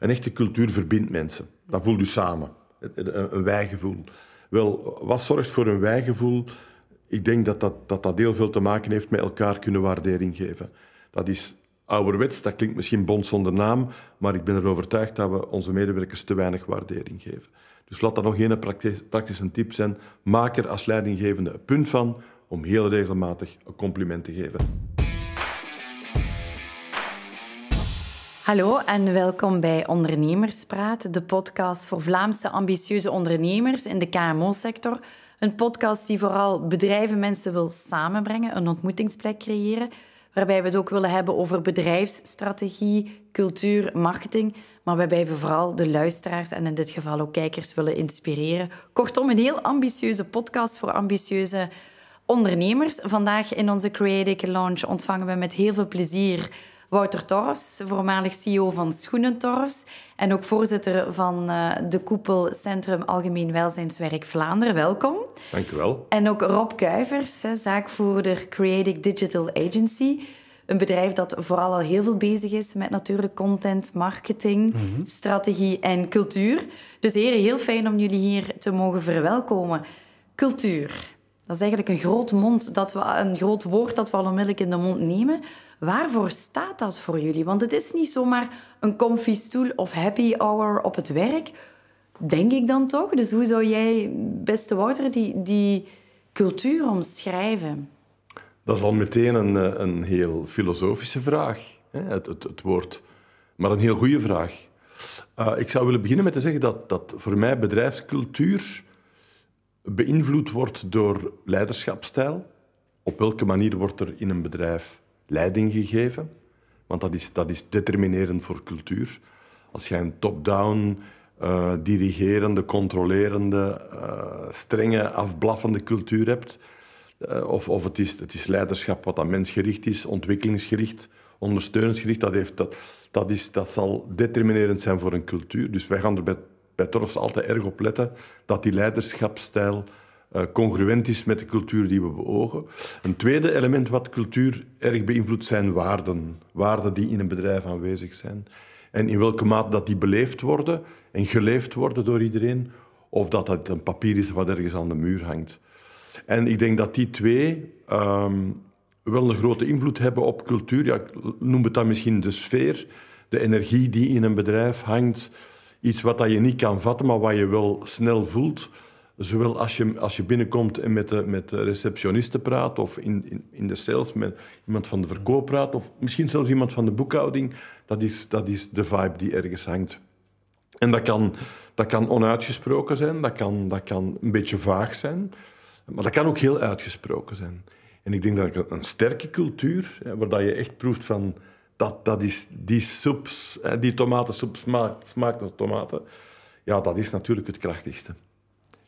Een echte cultuur verbindt mensen. Dat voelt u samen. Een, een wijgevoel. Wel, wat zorgt voor een wijgevoel? Ik denk dat dat, dat dat heel veel te maken heeft met elkaar kunnen waardering geven. Dat is ouderwets, dat klinkt misschien bond zonder naam, maar ik ben ervan overtuigd dat we onze medewerkers te weinig waardering geven. Dus laat dat nog een praktische tip zijn. Maak er als leidinggevende een punt van om heel regelmatig een compliment te geven. Hallo en welkom bij Ondernemerspraat, de podcast voor Vlaamse ambitieuze ondernemers in de KMO-sector. Een podcast die vooral bedrijven mensen wil samenbrengen, een ontmoetingsplek creëren, waarbij we het ook willen hebben over bedrijfsstrategie, cultuur, marketing, maar waarbij we vooral de luisteraars en in dit geval ook kijkers willen inspireren. Kortom, een heel ambitieuze podcast voor ambitieuze ondernemers. Vandaag in onze Creative Launch ontvangen we met heel veel plezier Wouter Torfs, voormalig CEO van Schoenentorfs en ook voorzitter van uh, de koepel Centrum Algemeen Welzijnswerk Vlaanderen. Welkom. Dank u wel. En ook Rob Kuivers, zaakvoerder Creative Digital Agency. Een bedrijf dat vooral al heel veel bezig is met natuurlijk content, marketing, mhm. strategie en cultuur. Dus heren, heel fijn om jullie hier te mogen verwelkomen. Cultuur. Dat is eigenlijk een groot, mond dat we, een groot woord dat we al onmiddellijk in de mond nemen. Waarvoor staat dat voor jullie? Want het is niet zomaar een comfy stoel of happy hour op het werk. Denk ik dan toch? Dus hoe zou jij, beste Wouter, die, die cultuur omschrijven? Dat is al meteen een, eh, een heel filosofische vraag. Het, het, woord. Maar een heel goede vraag. Uh, ik zou willen beginnen met te zeggen dat, dat voor mij bedrijfscultuur beïnvloed wordt door leiderschapstijl. Op welke manier wordt er in een bedrijf leiding gegeven? Want dat is, dat is determinerend voor cultuur. Als jij een top-down, uh, dirigerende, controlerende, uh, strenge, afblaffende cultuur hebt, uh, of, of het, is, het is leiderschap wat aan mensgericht is, ontwikkelingsgericht, ondersteuningsgericht, dat, heeft, dat, dat, is, dat zal determinerend zijn voor een cultuur. Dus wij gaan er bij bij Torfs altijd erg op letten dat die leiderschapsstijl congruent is met de cultuur die we beogen. Een tweede element wat cultuur erg beïnvloedt zijn waarden. Waarden die in een bedrijf aanwezig zijn. En in welke mate dat die beleefd worden en geleefd worden door iedereen, of dat het een papier is wat ergens aan de muur hangt. En ik denk dat die twee um, wel een grote invloed hebben op cultuur. Ja, ik noem het dan misschien de sfeer, de energie die in een bedrijf hangt, iets wat dat je niet kan vatten, maar wat je wel snel voelt. Zowel als je, als je binnenkomt en met de, met de receptioniste praat, of in, in, in de sales met iemand van de verkoop praat, of misschien zelfs iemand van de boekhouding. Dat is, dat is de vibe die ergens hangt. En dat kan, dat kan onuitgesproken zijn, dat kan, dat kan een beetje vaag zijn, maar dat kan ook heel uitgesproken zijn. En ik denk dat een sterke cultuur, waar dat je echt proeft van dat, dat is, die soep, die tomatensoep smaakt, smaakt naar tomaten. Ja, dat is natuurlijk het krachtigste.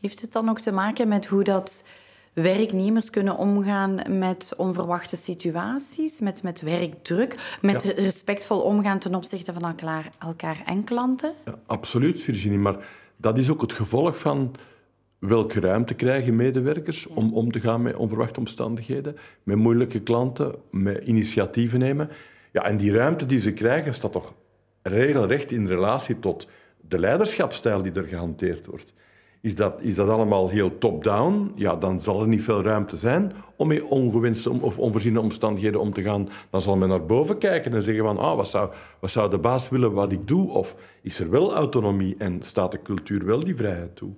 Heeft het dan ook te maken met hoe dat werknemers kunnen omgaan met onverwachte situaties, met, met werkdruk, met respectvol omgaan ten opzichte van elkaar, elkaar en klanten? Ja, absoluut, Virginie. Maar dat is ook het gevolg van welke ruimte krijgen medewerkers om om te gaan met onverwachte omstandigheden, met moeilijke klanten, met initiatieven nemen. Ja, en die ruimte die ze krijgen staat toch regelrecht in relatie tot de leiderschapstijl die er gehanteerd wordt. Is dat, is dat allemaal heel top-down? Ja, dan zal er niet veel ruimte zijn om met ongewenste of onvoorziene omstandigheden om te gaan. Dan zal men naar boven kijken en zeggen van, ah, wat, zou, wat zou de baas willen wat ik doe? Of is er wel autonomie en staat de cultuur wel die vrijheid toe?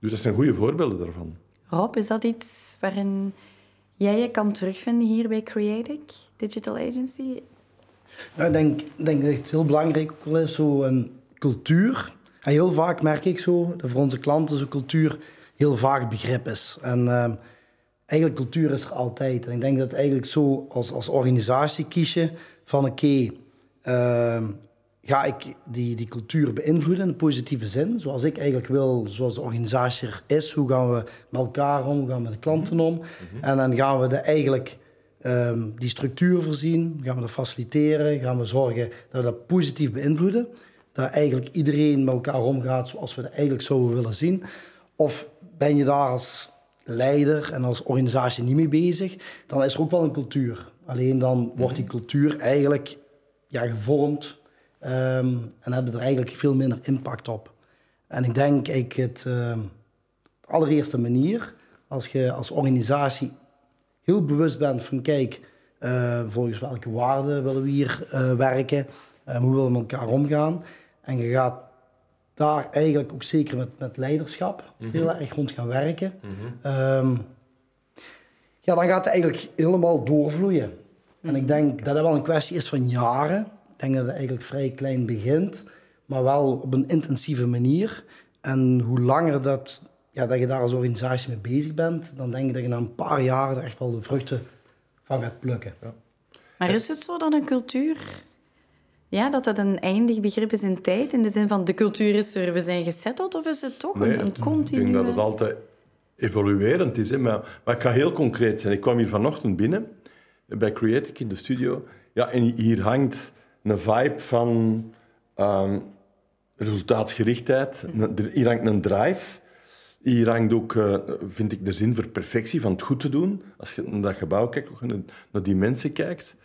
Dus dat zijn goede voorbeelden daarvan. Rob, is dat iets waarin jij je kan terugvinden hier bij Creatic Digital Agency? Ja, ik denk, denk dat het heel belangrijk ook wel is, zo een cultuur. En heel vaak merk ik zo dat voor onze klanten zo'n cultuur heel vaak begrip is. En uh, eigenlijk cultuur is er altijd. En ik denk dat eigenlijk zo als, als organisatie kies je van oké, okay, uh, ga ik die, die cultuur beïnvloeden in een positieve zin, zoals ik eigenlijk wil, zoals de organisatie er is. Hoe gaan we met elkaar om, hoe gaan we met de klanten om? Mhm. En dan gaan we de eigenlijk um, die structuur voorzien, gaan we dat faciliteren, gaan we zorgen dat we dat positief beïnvloeden. Dat eigenlijk iedereen met elkaar omgaat zoals we dat eigenlijk zouden willen zien. Of ben je daar als leider en als organisatie niet mee bezig, dan is er ook wel een cultuur. Alleen dan wordt die mhm. cultuur eigenlijk ja, gevormd ehm, en hebben er eigenlijk veel minder impact op. En ik denk, ik het ehm, allereerste manier, als je als organisatie heel bewust bent van kijk, uh, volgens welke waarden willen we hier uh, werken, uh, hoe willen we met elkaar omgaan. En je gaat daar eigenlijk ook zeker met, met leiderschap mm -hmm. heel erg rond gaan werken. Mm -hmm. um, ja, dan gaat het eigenlijk helemaal doorvloeien. En ik denk dat het wel een kwestie is van jaren. Ik denk dat het eigenlijk vrij klein begint, maar wel op een intensieve manier. En hoe langer dat, ja, dat je daar als organisatie mee bezig bent, dan denk ik dat je na een paar jaren er echt wel de vruchten van gaat plukken. Ja. Maar is het zo dat een cultuur, ja, dat dat een eindig begrip is in tijd? In de zin van de cultuur is er, we zijn gesetteld, of is het toch nee, een, een continu... Ik denk dat het altijd evoluerend is. Hè. Maar, maar ik ga heel concreet zijn. Ik kwam hier vanochtend binnen bij Creative in de studio. Ja, en hier hangt een vibe van um, resultaatsgerichtheid. Hier hangt een drive. Hier hangt ook, uh, vind ik, de zin voor perfectie van het goed te doen. Als je naar dat gebouw kijkt, of naar die mensen kijkt.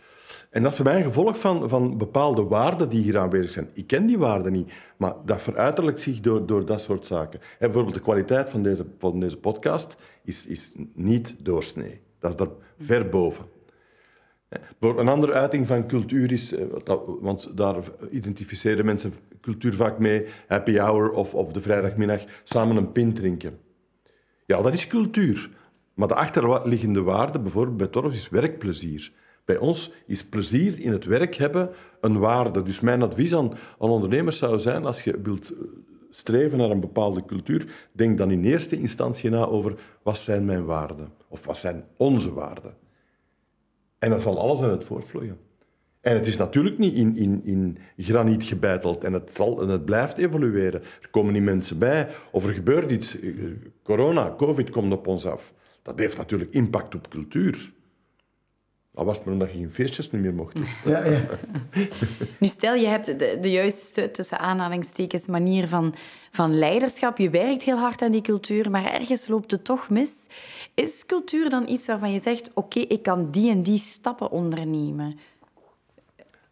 En dat is voor mij een gevolg van, van bepaalde waarden die hier aanwezig zijn. Ik ken die waarden niet, maar dat veruiterlijkt zich door, door dat soort zaken. En bijvoorbeeld de kwaliteit van deze, van deze podcast is, is niet doorsnee. Dat is daar ver boven. Een andere uiting van cultuur is, want daar identificeren mensen cultuur vaak mee, happy hour of, of de vrijdagmiddag samen een pint drinken. Ja, dat is cultuur. Maar de achterliggende waarde, bijvoorbeeld bij Torfs, is werkplezier. Bij ons is plezier in het werk hebben een waarde. Dus mijn advies aan, aan ondernemers zou zijn, als je wilt streven naar een bepaalde cultuur, denk dan in eerste instantie na over wat zijn mijn waarden? Of wat zijn onze waarden? En dat zal alles uit het voortvloeien. En het is natuurlijk niet in, in, in graniet gebeiteld en het, zal, en het blijft evolueren. Er komen niet mensen bij of er gebeurt iets. Corona, COVID komt op ons af. Dat heeft natuurlijk impact op cultuur. Al was het maar omdat je geen feestjes niet meer mocht. Ja, ja. nu stel, je hebt de, de juiste, tussen aanhalingstekens, manier van, van leiderschap. Je werkt heel hard aan die cultuur, maar ergens loopt het toch mis. Is cultuur dan iets waarvan je zegt, oké, ik kan die en die stappen ondernemen?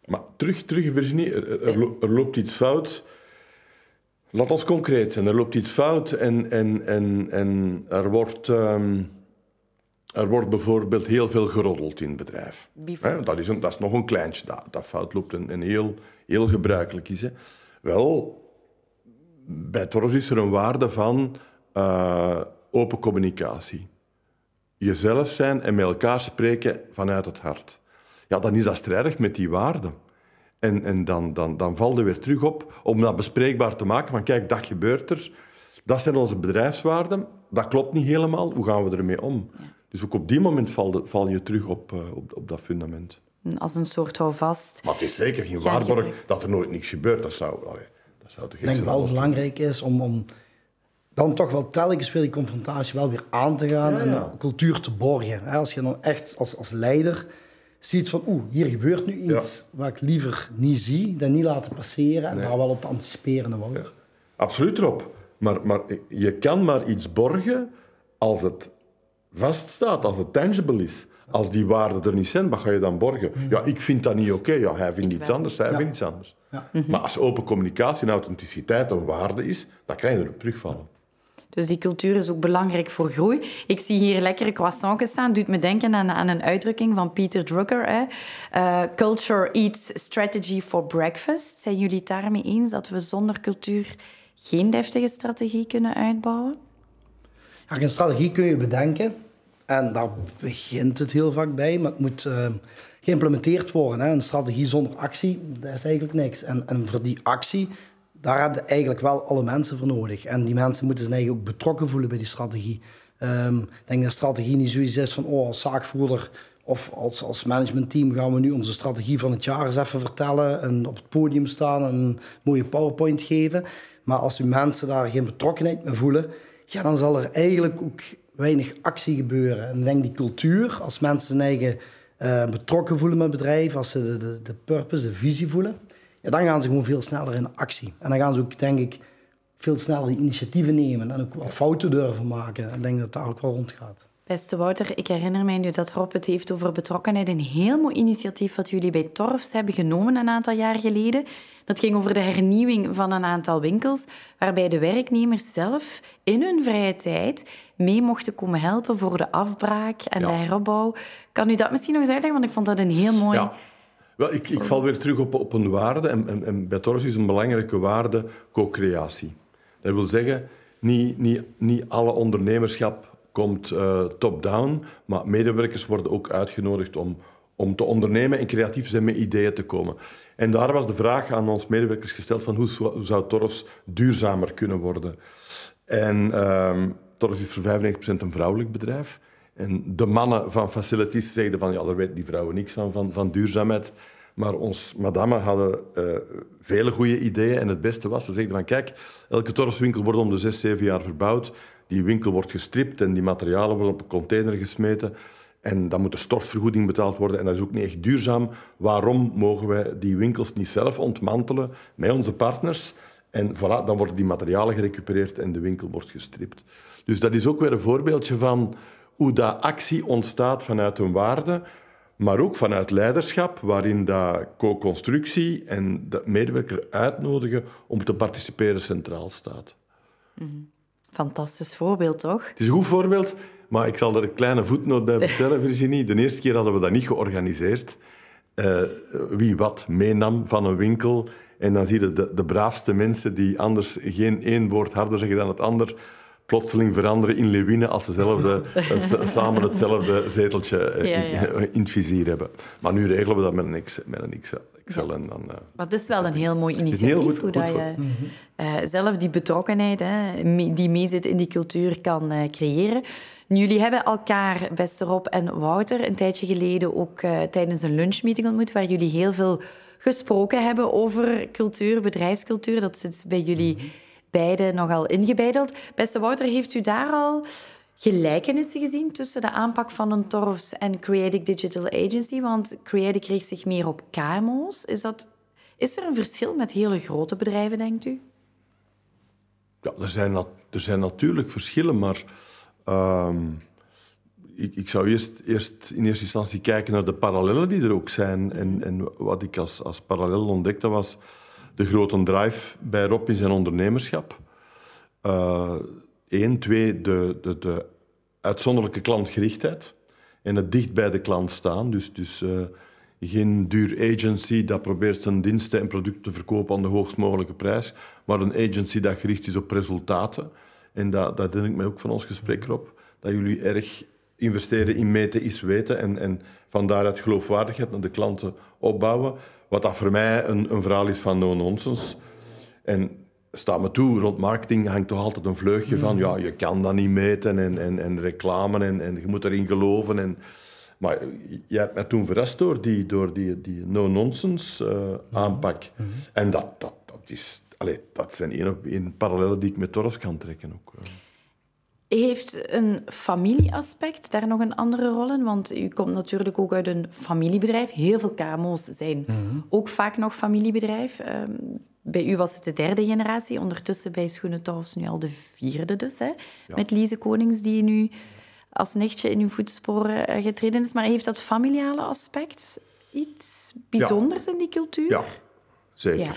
Maar terug, terug Virginie, er, er, er loopt iets fout. Laat ons concreet zijn. Er loopt iets fout en, en, en, en er wordt... Um, er wordt bijvoorbeeld heel veel geroddeld in het bedrijf. Dat, is een, dat is nog een kleintje dat, dat fout loopt en, en heel, heel gebruikelijk is. Hè. Wel, bij Toros is er een waarde van uh, open communicatie. Jezelf zijn en met elkaar spreken vanuit het hart. Ja, dan is dat strijdig met die waarde. En, en dan, dan, dan valt er weer terug op om dat bespreekbaar te maken. Van kijk, dat gebeurt er. Dat zijn onze bedrijfswaarden. Dat klopt niet helemaal. Hoe gaan we ermee om? Dus ook op die moment val, val je terug op, uh, op, op, dat fundament. Als een soort houvast. Maar het is zeker geen waarborg dat er nooit niks gebeurt. Dat zou, allee, dat zou te gek zijn. Ik denk wel belangrijk is om, om dan toch wel telkens weer die confrontatie wel weer aan te gaan ja, en ja. cultuur te borgen. Als je dan echt als, als leider ziet van oeh, hier gebeurt nu iets ja. wat ik liever niet zie, dan niet laten passeren en nee. daar wel op te anticiperen. Ja. Absoluut erop. Maar, maar je kan maar iets borgen als het vaststaat, als het tangible is. Als die waarden er niet zijn, wat ga je dan borgen? Ja, ik vind dat niet oké. Okay. Ja, hij vindt iets anders, zij vindt iets anders. Ja. Maar als open communicatie en authenticiteit een waarde is, dan kan je erop terugvallen. Dus die cultuur is ook belangrijk voor groei. Ik zie hier lekkere croissants staan. Doet me denken aan, aan een uitdrukking van Peter Drucker. Hè. Uh, culture eats strategy for breakfast. Zijn jullie het daarmee eens dat we zonder cultuur geen deftige strategie kunnen uitbouwen? Ja, een strategie kun je bedenken. En daar begint het heel vaak bij, maar het moet uh, geïmplementeerd worden. Hè. Een strategie zonder actie, dat is eigenlijk niks. En, en voor die actie, daar heb je eigenlijk wel alle mensen voor nodig. En die mensen moeten zich eigenlijk ook betrokken voelen bij die strategie. Um, ik denk dat strategie niet zoiets is van, oh, als zaakvoerder of als, als managementteam gaan we nu onze strategie van het jaar eens even vertellen en op het podium staan en een mooie PowerPoint geven. Maar als uw mensen daar geen betrokkenheid mee voelen, ja, dan zal er eigenlijk ook weinig actie gebeuren. En ik denk die cultuur, als mensen zijn eigen uh, betrokken voelen met bedrijf, als ze de, de, de, purpose, de visie voelen, ja, dan gaan ze gewoon veel sneller in actie. En dan gaan ze ook, denk ik, veel sneller die initiatieven nemen en ook wat fouten durven maken. Ik denk dat het daar ook wel rond gaat. Beste Wouter, ik herinner mij nu dat Rob het heeft over betrokkenheid. Een heel mooi initiatief wat jullie bij Torfs hebben genomen een aantal jaar geleden. Dat ging over de hernieuwing van een aantal winkels, waarbij de werknemers zelf in hun vrije tijd mee mochten komen helpen voor de afbraak en Ja. de heropbouw. Kan u dat misschien nog eens uitleggen? Want ik vond dat een heel mooi... Ja. Wel, ik, ik val weer terug op, op een waarde. En, en, en bij Torres is een belangrijke waarde co-creatie. Dat wil zeggen, niet, niet, niet alle ondernemerschap komt eh, top-down, maar medewerkers worden ook uitgenodigd om, om te ondernemen en creatief zijn met ideeën te komen. En daar was de vraag aan ons medewerkers gesteld van hoe, zou- Torres duurzamer kunnen worden? En ehm Torres is voor 95% een vrouwelijk bedrijf. En de mannen van facilities zeiden van, ja, daar weten die vrouwen niks van, van, van duurzaamheid. Maar ons madame hadden eh, vele goede ideeën. En het beste was, ze zeiden van, kijk, elke Torreswinkel wordt om de zes, zeven jaar verbouwd. Die winkel wordt gestript en die materialen worden op een container gesmeten. En dan moet er stortvergoeding betaald worden. En dat is ook niet echt duurzaam. Waarom mogen wij die winkels niet zelf ontmantelen met onze partners? En voilà, dan worden die materialen gerecupereerd en de winkel wordt gestript. Dus dat is ook weer een voorbeeldje van hoe dat actie ontstaat vanuit een waarde, maar ook vanuit leiderschap, waarin dat co-constructie en de medewerker uitnodigen om te participeren centraal staat. Fantastisch voorbeeld, toch? Het is een goed voorbeeld, maar ik zal er een kleine voetnoot bij vertellen, Virginie. De eerste keer hadden we dat niet georganiseerd. Eh, wie wat meenam van een winkel. En dan zie je de, de braafste mensen die anders geen één woord harder zeggen dan het ander, plotseling veranderen in leeuwinnen als ze zelf de- samen hetzelfde zeteltje eh, Ja, in, het vizier hebben. Maar nu regelen we dat met een Excel. Met een Excel, Excel en dan, eh, Maar het is wel een heel mooi initiatief. heel goed- hoe dat goed je eh, zelf die betrokkenheid hè, die meezit in die cultuur kan eh, creëren. Nu, Jullie hebben elkaar, beste Rob en Wouter, een tijdje geleden ook eh, tijdens een lunchmeeting ontmoet, waar jullie heel veel gesproken hebben over cultuur, bedrijfscultuur. Dat zit bij jullie beiden nogal ingebeideld. Beste Wouter, heeft u daar al gelijkenissen gezien tussen de aanpak van een Torfs en Creative Digital Agency? Want Creative richt zich meer op KMO's. Is, dat, is er een verschil met hele grote bedrijven, denkt u? Ja, er zijn, er zijn natuurlijk verschillen, maar ehm, ik, ik zou eerst, eerst in eerste instantie kijken naar de parallellen die er ook zijn. En, en wat ik als, als parallel ontdekte was de grote drive bij Rob in zijn ondernemerschap. Eén, twee, de, de, de uitzonderlijke klantgerichtheid en het dicht bij de klant staan. Dus, dus eh, geen duur agency dat probeert zijn diensten en producten te verkopen aan de hoogst mogelijke prijs, maar een agency dat gericht is op resultaten. En dat, dat herinner ik mij ook van ons gesprek, Rob, dat jullie erg investeren in meten is weten en, en van daaruit geloofwaardigheid naar de klanten opbouwen. Wat dat voor mij een, een verhaal is van no-nonsense. En staat me toe, rond marketing hangt toch altijd een vleugje van, ja, je kan dat niet meten en, en, en reclame en, en je moet erin geloven. En, maar jij hebt mij toen verrast door die, door die, die no-nonsense eh, aanpak. En dat, dat, dat, is, allee, dat zijn één op één parallellen die ik met Torres kan trekken ook. Heeft een familieaspect daar nog een andere rol in? Want u komt natuurlijk ook uit een familiebedrijf. Heel veel KMO's zijn ook vaak nog familiebedrijf. Ehm, bij u was het de derde generatie. Ondertussen bij Schoenentorfs nu al de vierde dus. Hè? Met Lise Konings, die nu als nichtje in uw voetsporen eh, getreden is. Maar heeft dat familiale aspect iets bijzonders in die cultuur? Ja, zeker. Ja.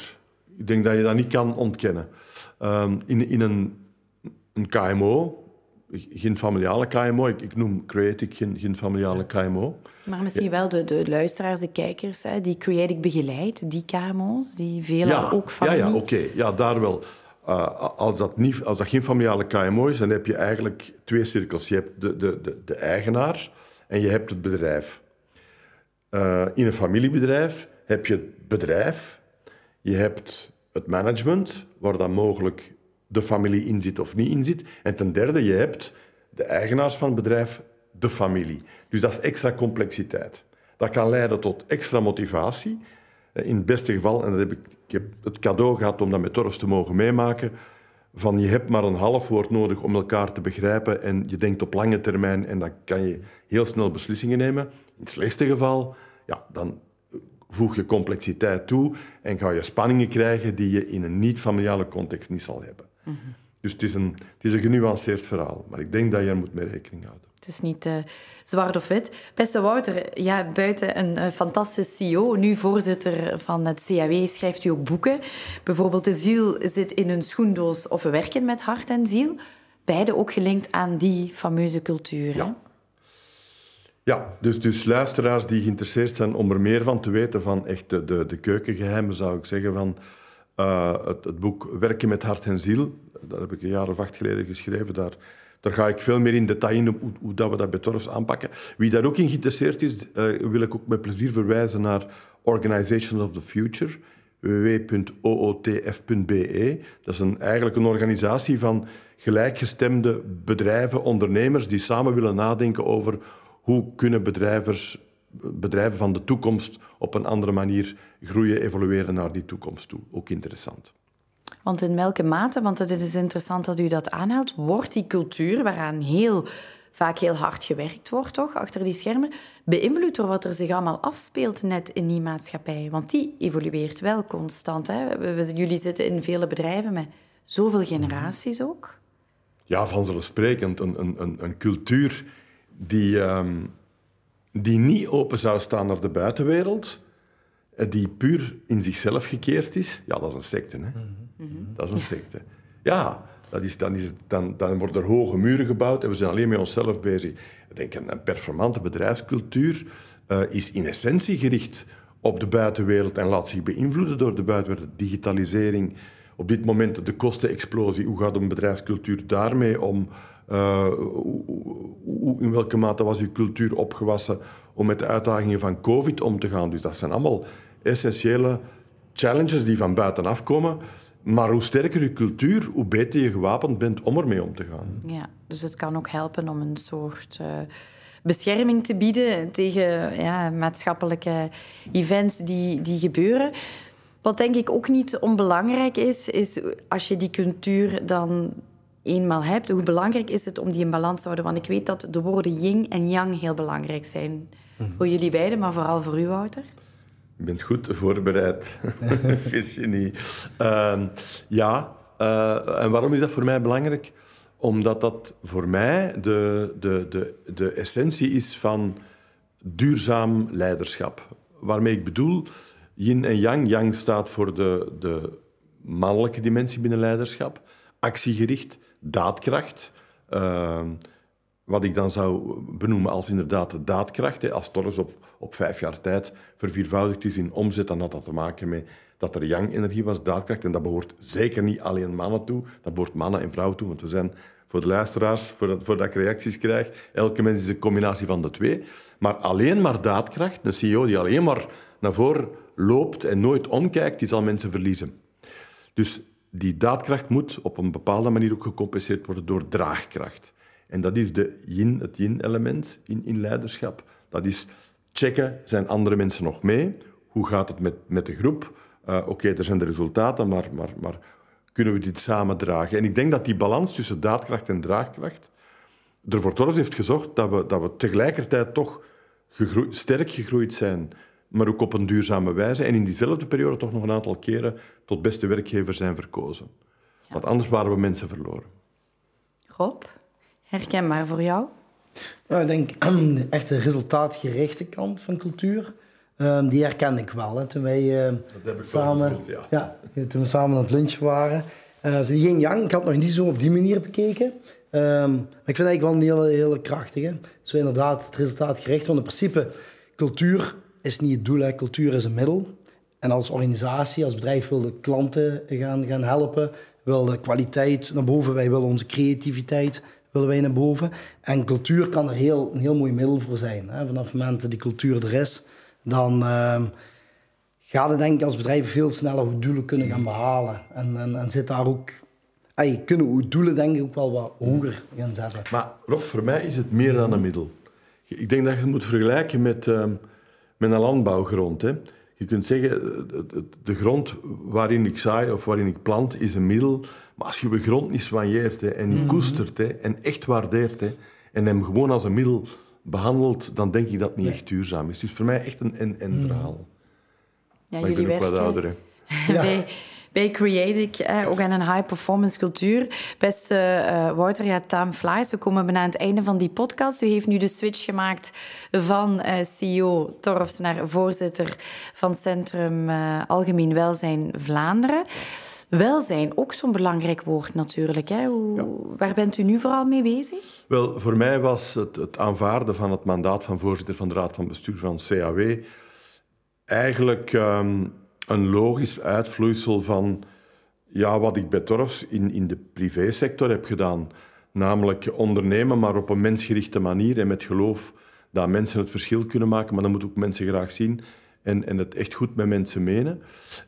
Ik denk dat je dat niet kan ontkennen. Ehm, in, in een, een KMO, geen familiale KMO, ik, ik noem Creative geen, geen familiale KMO. Maar misschien wel de, de luisteraars, de kijkers, hè, die Creative begeleidt, die KMO's, die veelal ook ja, familie... ja oké. Ja, daar wel. Uh, als, dat niet, als dat geen familiale KMO is, dan heb je eigenlijk twee cirkels. Je hebt de, de, de, de eigenaar en je hebt het bedrijf. Uh, in een familiebedrijf heb je het bedrijf, je hebt het management, waar dan mogelijk de familie in zit of niet in zit. En ten derde, je hebt de eigenaars van het bedrijf, de familie. Dus dat is extra complexiteit. Dat kan leiden tot extra motivatie. In het beste geval, en dat heb ik, ik heb het cadeau gehad om dat met Torfs te mogen meemaken, van je hebt maar een half woord nodig om elkaar te begrijpen en je denkt op lange termijn en dan kan je heel snel beslissingen nemen. In het slechtste geval, ja, dan voeg je complexiteit toe en ga je spanningen krijgen die je in een niet-familiale context niet zal hebben. Mm -hmm. Dus het is, een, het is een genuanceerd verhaal, maar ik denk dat je er moet mee rekening houden. Het is niet uh, zwart of wit. Beste Wouter, ja, buiten een uh, fantastische CEO, nu voorzitter van het CAW, schrijft u ook boeken. Bijvoorbeeld De ziel zit in een schoendoos of Werken met hart en ziel. Beide ook gelinkt aan die fameuze cultuur. Ja. Ja, dus, dus luisteraars die geïnteresseerd zijn om er meer van te weten van echt de, de, de keukengeheimen, zou ik zeggen van uh, het, het, boek Werken met hart en ziel. Dat heb ik een jaar of acht geleden geschreven. Daar, daar ga ik veel meer in detail in op hoe, dat we dat bij Torfs aanpakken. Wie daar ook in geïnteresseerd is, uh, wil ik ook met plezier verwijzen naar Organization of the Future www.ootf.be. Dat is een, eigenlijk een organisatie van gelijkgestemde bedrijven, ondernemers die samen willen nadenken over hoe kunnen bedrijvers, bedrijven van de toekomst op een andere manier groeien, evolueren naar die toekomst toe. Ook interessant. Want in welke mate, want het is interessant dat u dat aanhaalt, wordt die cultuur waaraan heel vaak heel hard gewerkt wordt, toch, achter die schermen, beïnvloed door wat er zich allemaal afspeelt net in die maatschappij. Want die evolueert wel constant. Hè? Jullie zitten in vele bedrijven met zoveel generaties ook. Ja, vanzelfsprekend. Een, een, een, een cultuur die, um, die niet open zou staan naar de buitenwereld, eh, die puur in zichzelf gekeerd is, ja, dat is een secte. Hè? Mm Dat is een secte. Ja, dat is, dan, is dan, dan worden er hoge muren gebouwd en we zijn alleen met onszelf bezig. Ik denk, een, een performante bedrijfscultuur uh, is in essentie gericht op de buitenwereld en laat zich beïnvloeden door de buitenwereld. Digitalisering, op dit moment de kostenexplosie. Hoe gaat een bedrijfscultuur daarmee om? Uh, in welke mate was uw cultuur opgewassen om met de uitdagingen van COVID om te gaan? Dus dat zijn allemaal essentiële challenges die van buitenaf komen. Maar hoe sterker je cultuur, hoe beter je gewapend bent om ermee om te gaan. Ja, dus het kan ook helpen om een soort uh, bescherming te bieden tegen ja, maatschappelijke events die, die gebeuren. Wat denk ik ook niet onbelangrijk is, is als je die cultuur dan eenmaal hebt, hoe belangrijk is het om die in balans te houden? Want ik weet dat de woorden yin en yang heel belangrijk zijn. Mhm. Voor jullie beiden, maar vooral voor u, Wouter. Je bent goed voorbereid, Virginie. Uh, ja, uh, en waarom is dat voor mij belangrijk? Omdat dat voor mij de, de, de, de essentie is van duurzaam leiderschap. Waarmee ik bedoel, yin en yang. Yang staat voor de, de mannelijke dimensie binnen leiderschap. Actiegericht, daadkracht. Uh, wat ik dan zou benoemen als inderdaad de daadkracht. Hè. Als Torres op, op vijf jaar tijd verviervoudigd is in omzet, dan had dat te maken met dat er yang-energie was, daadkracht. En dat behoort zeker niet alleen mannen toe, dat behoort mannen en vrouwen toe. Want we zijn voor de luisteraars, voordat, voordat ik reacties krijg, elke mens is een combinatie van de twee. Maar alleen maar daadkracht, een CEO die alleen maar naar voren loopt en nooit omkijkt, die zal mensen verliezen. Dus die daadkracht moet op een bepaalde manier ook gecompenseerd worden door draagkracht. En dat is de yin, het yin-element in, in leiderschap. Dat is checken, zijn andere mensen nog mee? Hoe gaat het met, met de groep? Uh, Oké, er zijn de resultaten, maar, maar, maar kunnen we dit samen dragen? En ik denk dat die balans tussen daadkracht en draagkracht ervoor heeft gezorgd dat we, dat we tegelijkertijd toch sterk gegroeid zijn, maar ook op een duurzame wijze. En in diezelfde periode toch nog een aantal keren tot beste werkgever zijn verkozen. Want anders waren we mensen verloren. Rob? herkenbaar voor jou? Nou, ik denk echt de resultaatgerichte kant van cultuur. Um, die herkende ik wel. Hè, toen wij uh, samen, gevoeld, ja. ja. toen we samen aan het lunch waren. Uh, die yin yang, ik had nog niet zo op die manier bekeken. Um, maar ik vind het eigenlijk wel een hele, hele krachtige. Zo inderdaad het resultaatgericht. Want in principe, cultuur is niet het doel. Hè. Cultuur is een middel. En als organisatie, als bedrijf wil de klanten gaan, gaan helpen. Wil de kwaliteit naar boven. Wij willen onze creativiteit willen wij naar boven. En cultuur kan er heel, een heel mooi middel voor zijn. Hè. Vanaf het moment dat die cultuur er is, dan uh, gaat het denk ik als bedrijf veel sneller hoe doelen kunnen gaan behalen. En, en, en zit daar ook... Kunnen we doelen denk ik ook wel wat hoger gaan zetten. Maar Rob, voor mij is het meer dan een middel. Ik denk dat je het moet vergelijken met, uh, met een landbouwgrond. Hè. Je kunt zeggen, de grond waarin ik zaai of waarin ik plant is een middel maar als je je grond niet soigneert hè, en niet mm koestert hè, en echt waardeert hè, en hem gewoon als een middel behandelt, dan denk ik dat het niet echt duurzaam is. Dus voor mij echt een en-en mhm. verhaal. Ja, maar jullie werken... wat ouder, Ja. bij, bij Creatic, eh, ook aan een high-performance cultuur. Beste uh, Wouter, ja, time flies. We komen bijna aan het einde van die podcast. U heeft nu de switch gemaakt van uh, CEO Torfs naar voorzitter van Centrum uh, Algemeen Welzijn Vlaanderen. Welzijn, ook zo'n belangrijk woord natuurlijk. Hè? Hoe, Waar bent u nu vooral mee bezig? Wel, voor mij was het, het aanvaarden van het mandaat van voorzitter van de Raad van Bestuur van CAW eigenlijk um, een logisch uitvloeisel van ja, wat ik bij Torfs in, in de privésector heb gedaan. Namelijk ondernemen, maar op een mensgerichte manier en met geloof dat mensen het verschil kunnen maken. Maar dan moeten ook mensen graag zien en, en het echt goed met mensen menen.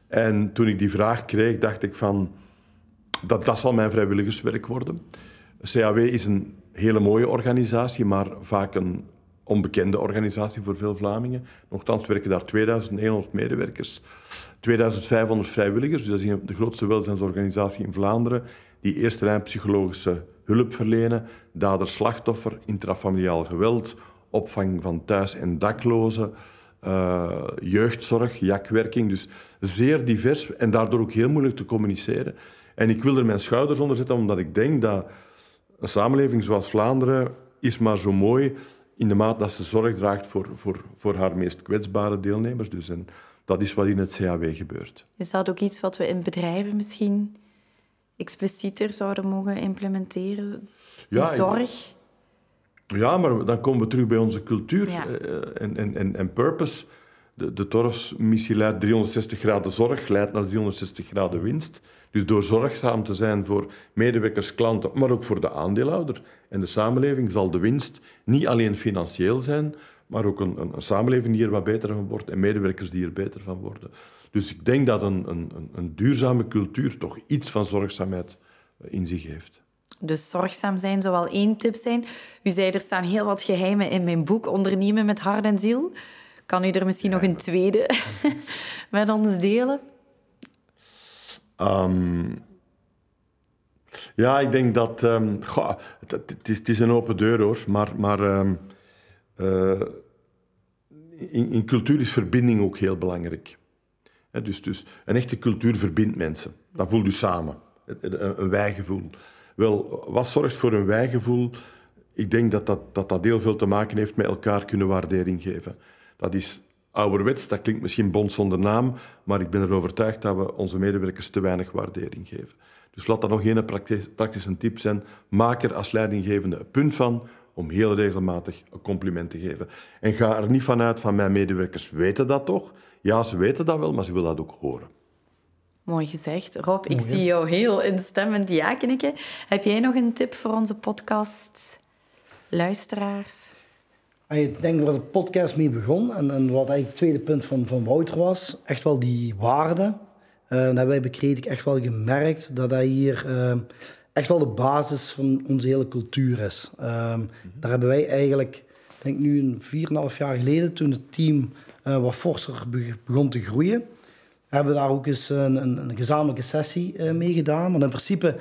En toen ik die vraag kreeg, dacht ik van... Dat, dat zal mijn vrijwilligerswerk worden. CAW is een hele mooie organisatie, maar vaak een onbekende organisatie voor veel Vlamingen. Nochtans werken daar 2100 medewerkers, 2500 vrijwilligers. Dus dat is de grootste welzijnsorganisatie in Vlaanderen die eerste lijn psychologische hulp verlenen, dader-slachtoffer, intrafamiliaal geweld, opvang van thuis- en daklozen, uh, jeugdzorg, jakwerking. Dus zeer divers en daardoor ook heel moeilijk te communiceren. En ik wil er mijn schouders onder zetten, omdat ik denk dat een samenleving zoals Vlaanderen is maar zo mooi in de mate dat ze zorg draagt voor, voor, voor haar meest kwetsbare deelnemers. Dus en dat is wat in het CAW gebeurt. Is dat ook iets wat we in bedrijven misschien explicieter zouden mogen implementeren? Die ja, zorg? Ja, maar dan komen we terug bij onze cultuur eh, en, en, en, en purpose. De, de Torfsmissie leidt 360 graden zorg, leidt naar 360 graden winst. Dus door zorgzaam te zijn voor medewerkers, klanten, maar ook voor de aandeelhouder en de samenleving, zal de winst niet alleen financieel zijn, maar ook een, een, een samenleving die er wat beter van wordt en medewerkers die er beter van worden. Dus ik denk dat een, een, een duurzame cultuur toch iets van zorgzaamheid in zich heeft. Dus zorgzaam zijn zou wel één tip zijn. U zei, er staan heel wat geheimen in mijn boek, Ondernemen met hart en ziel. Kan u er misschien nog een tweede met ons delen? Um, ja, ik denk dat... Um, goh, het, het, is, het, is, een open deur, hoor. Maar, maar um, uh, in, in, cultuur is verbinding ook heel belangrijk. dus, dus een echte cultuur verbindt mensen. Dat voelt u samen. Een, een wijgevoel. Wel, wat zorgt voor een wijgevoel? Ik denk dat dat, dat dat heel veel te maken heeft met elkaar kunnen waardering geven. Dat is ouderwets, dat klinkt misschien bond zonder naam, maar ik ben ervan overtuigd dat we onze medewerkers te weinig waardering geven. Dus laat dat nog een praktisch, praktische tip zijn. Maak er als leidinggevende een punt van om heel regelmatig een compliment te geven. En ga er niet vanuit van mijn medewerkers weten dat toch? Ja, ze weten dat wel, maar ze willen dat ook horen. Mooi gezegd. Rob, ik zie jou heel instemmend ja knikken. Heb jij nog een tip voor onze podcast luisteraars? Ik denk waar de podcast mee begon en, en wat eigenlijk het tweede punt van, van Wouter was, echt wel die waarde. Uh, dat hebben wij bij echt wel gemerkt dat dat hier uh, echt wel de basis van onze hele cultuur is. Uh, daar hebben wij eigenlijk, denk nu een 4,5 jaar geleden, toen het team uh, wat forser begon te groeien, hebben we daar ook eens een, een, een gezamenlijke sessie mee gedaan. Want in principe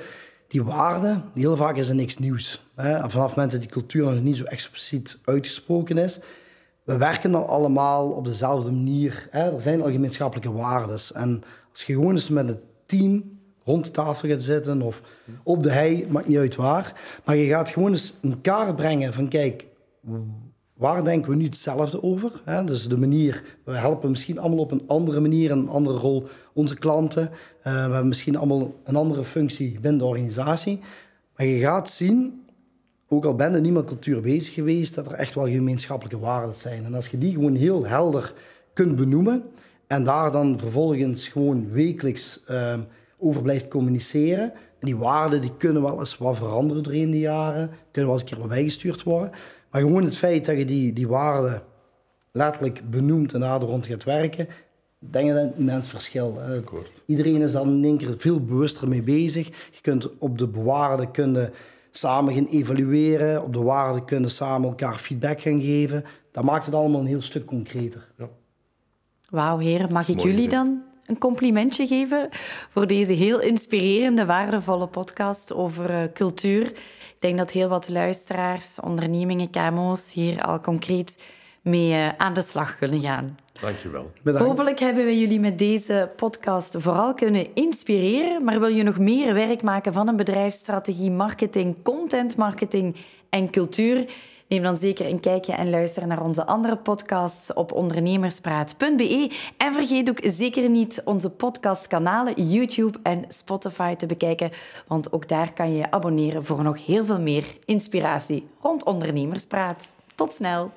die waarde, heel vaak is er niks nieuws. Vanaf het moment dat die cultuur nog niet zo expliciet uitgesproken is, we werken dan allemaal op dezelfde manier. Er zijn al gemeenschappelijke waarden. En als je gewoon eens met het team rond de tafel gaat zitten of op de hei, maakt niet uit waar. Maar je gaat gewoon eens een kaart brengen van kijk, waar denken we nu hetzelfde over? Dus de manier, we helpen misschien allemaal op een andere manier, een andere rol onze klanten. Uh, we hebben misschien allemaal een andere functie binnen de organisatie. Maar je gaat zien, ook al ben je niet met cultuur bezig geweest, dat er echt wel gemeenschappelijke waarden zijn. En als je die gewoon heel helder kunt benoemen en daar dan vervolgens gewoon wekelijks uh, over blijft communiceren. En die waarden die kunnen wel eens wat veranderen doorheen de jaren, kunnen wel eens een keer wat bijgestuurd worden. Maar gewoon het feit dat je die, die waarden letterlijk benoemt en daar rond gaat werken, denk je dat een immens verschil. Iedereen is dan in één keer veel bewuster mee bezig. Je kunt op de waarden kunnen samen gaan evalueren, op de waarden kunnen samen elkaar feedback gaan geven. Dat maakt het allemaal een heel stuk concreter. Ja. Wauw, heren, mag ik jullie dan een complimentje geven voor deze heel inspirerende, waardevolle podcast over uh, cultuur? Ik denk dat heel wat luisteraars, ondernemingen, KMO's hier al concreet mee eh, aan de slag kunnen gaan. Dankjewel. Bedankt. Hopelijk hebben we jullie met deze podcast vooral kunnen inspireren. Maar wil je nog meer werk maken van een bedrijfsstrategie, marketing, content marketing en cultuur? Neem dan zeker een kijkje en luister naar onze andere podcasts op ondernemerspraat.be. En vergeet ook zeker niet onze podcastkanalen YouTube en Spotify te bekijken, want ook daar kan je je abonneren voor nog heel veel meer inspiratie rond ondernemerspraat. Tot snel!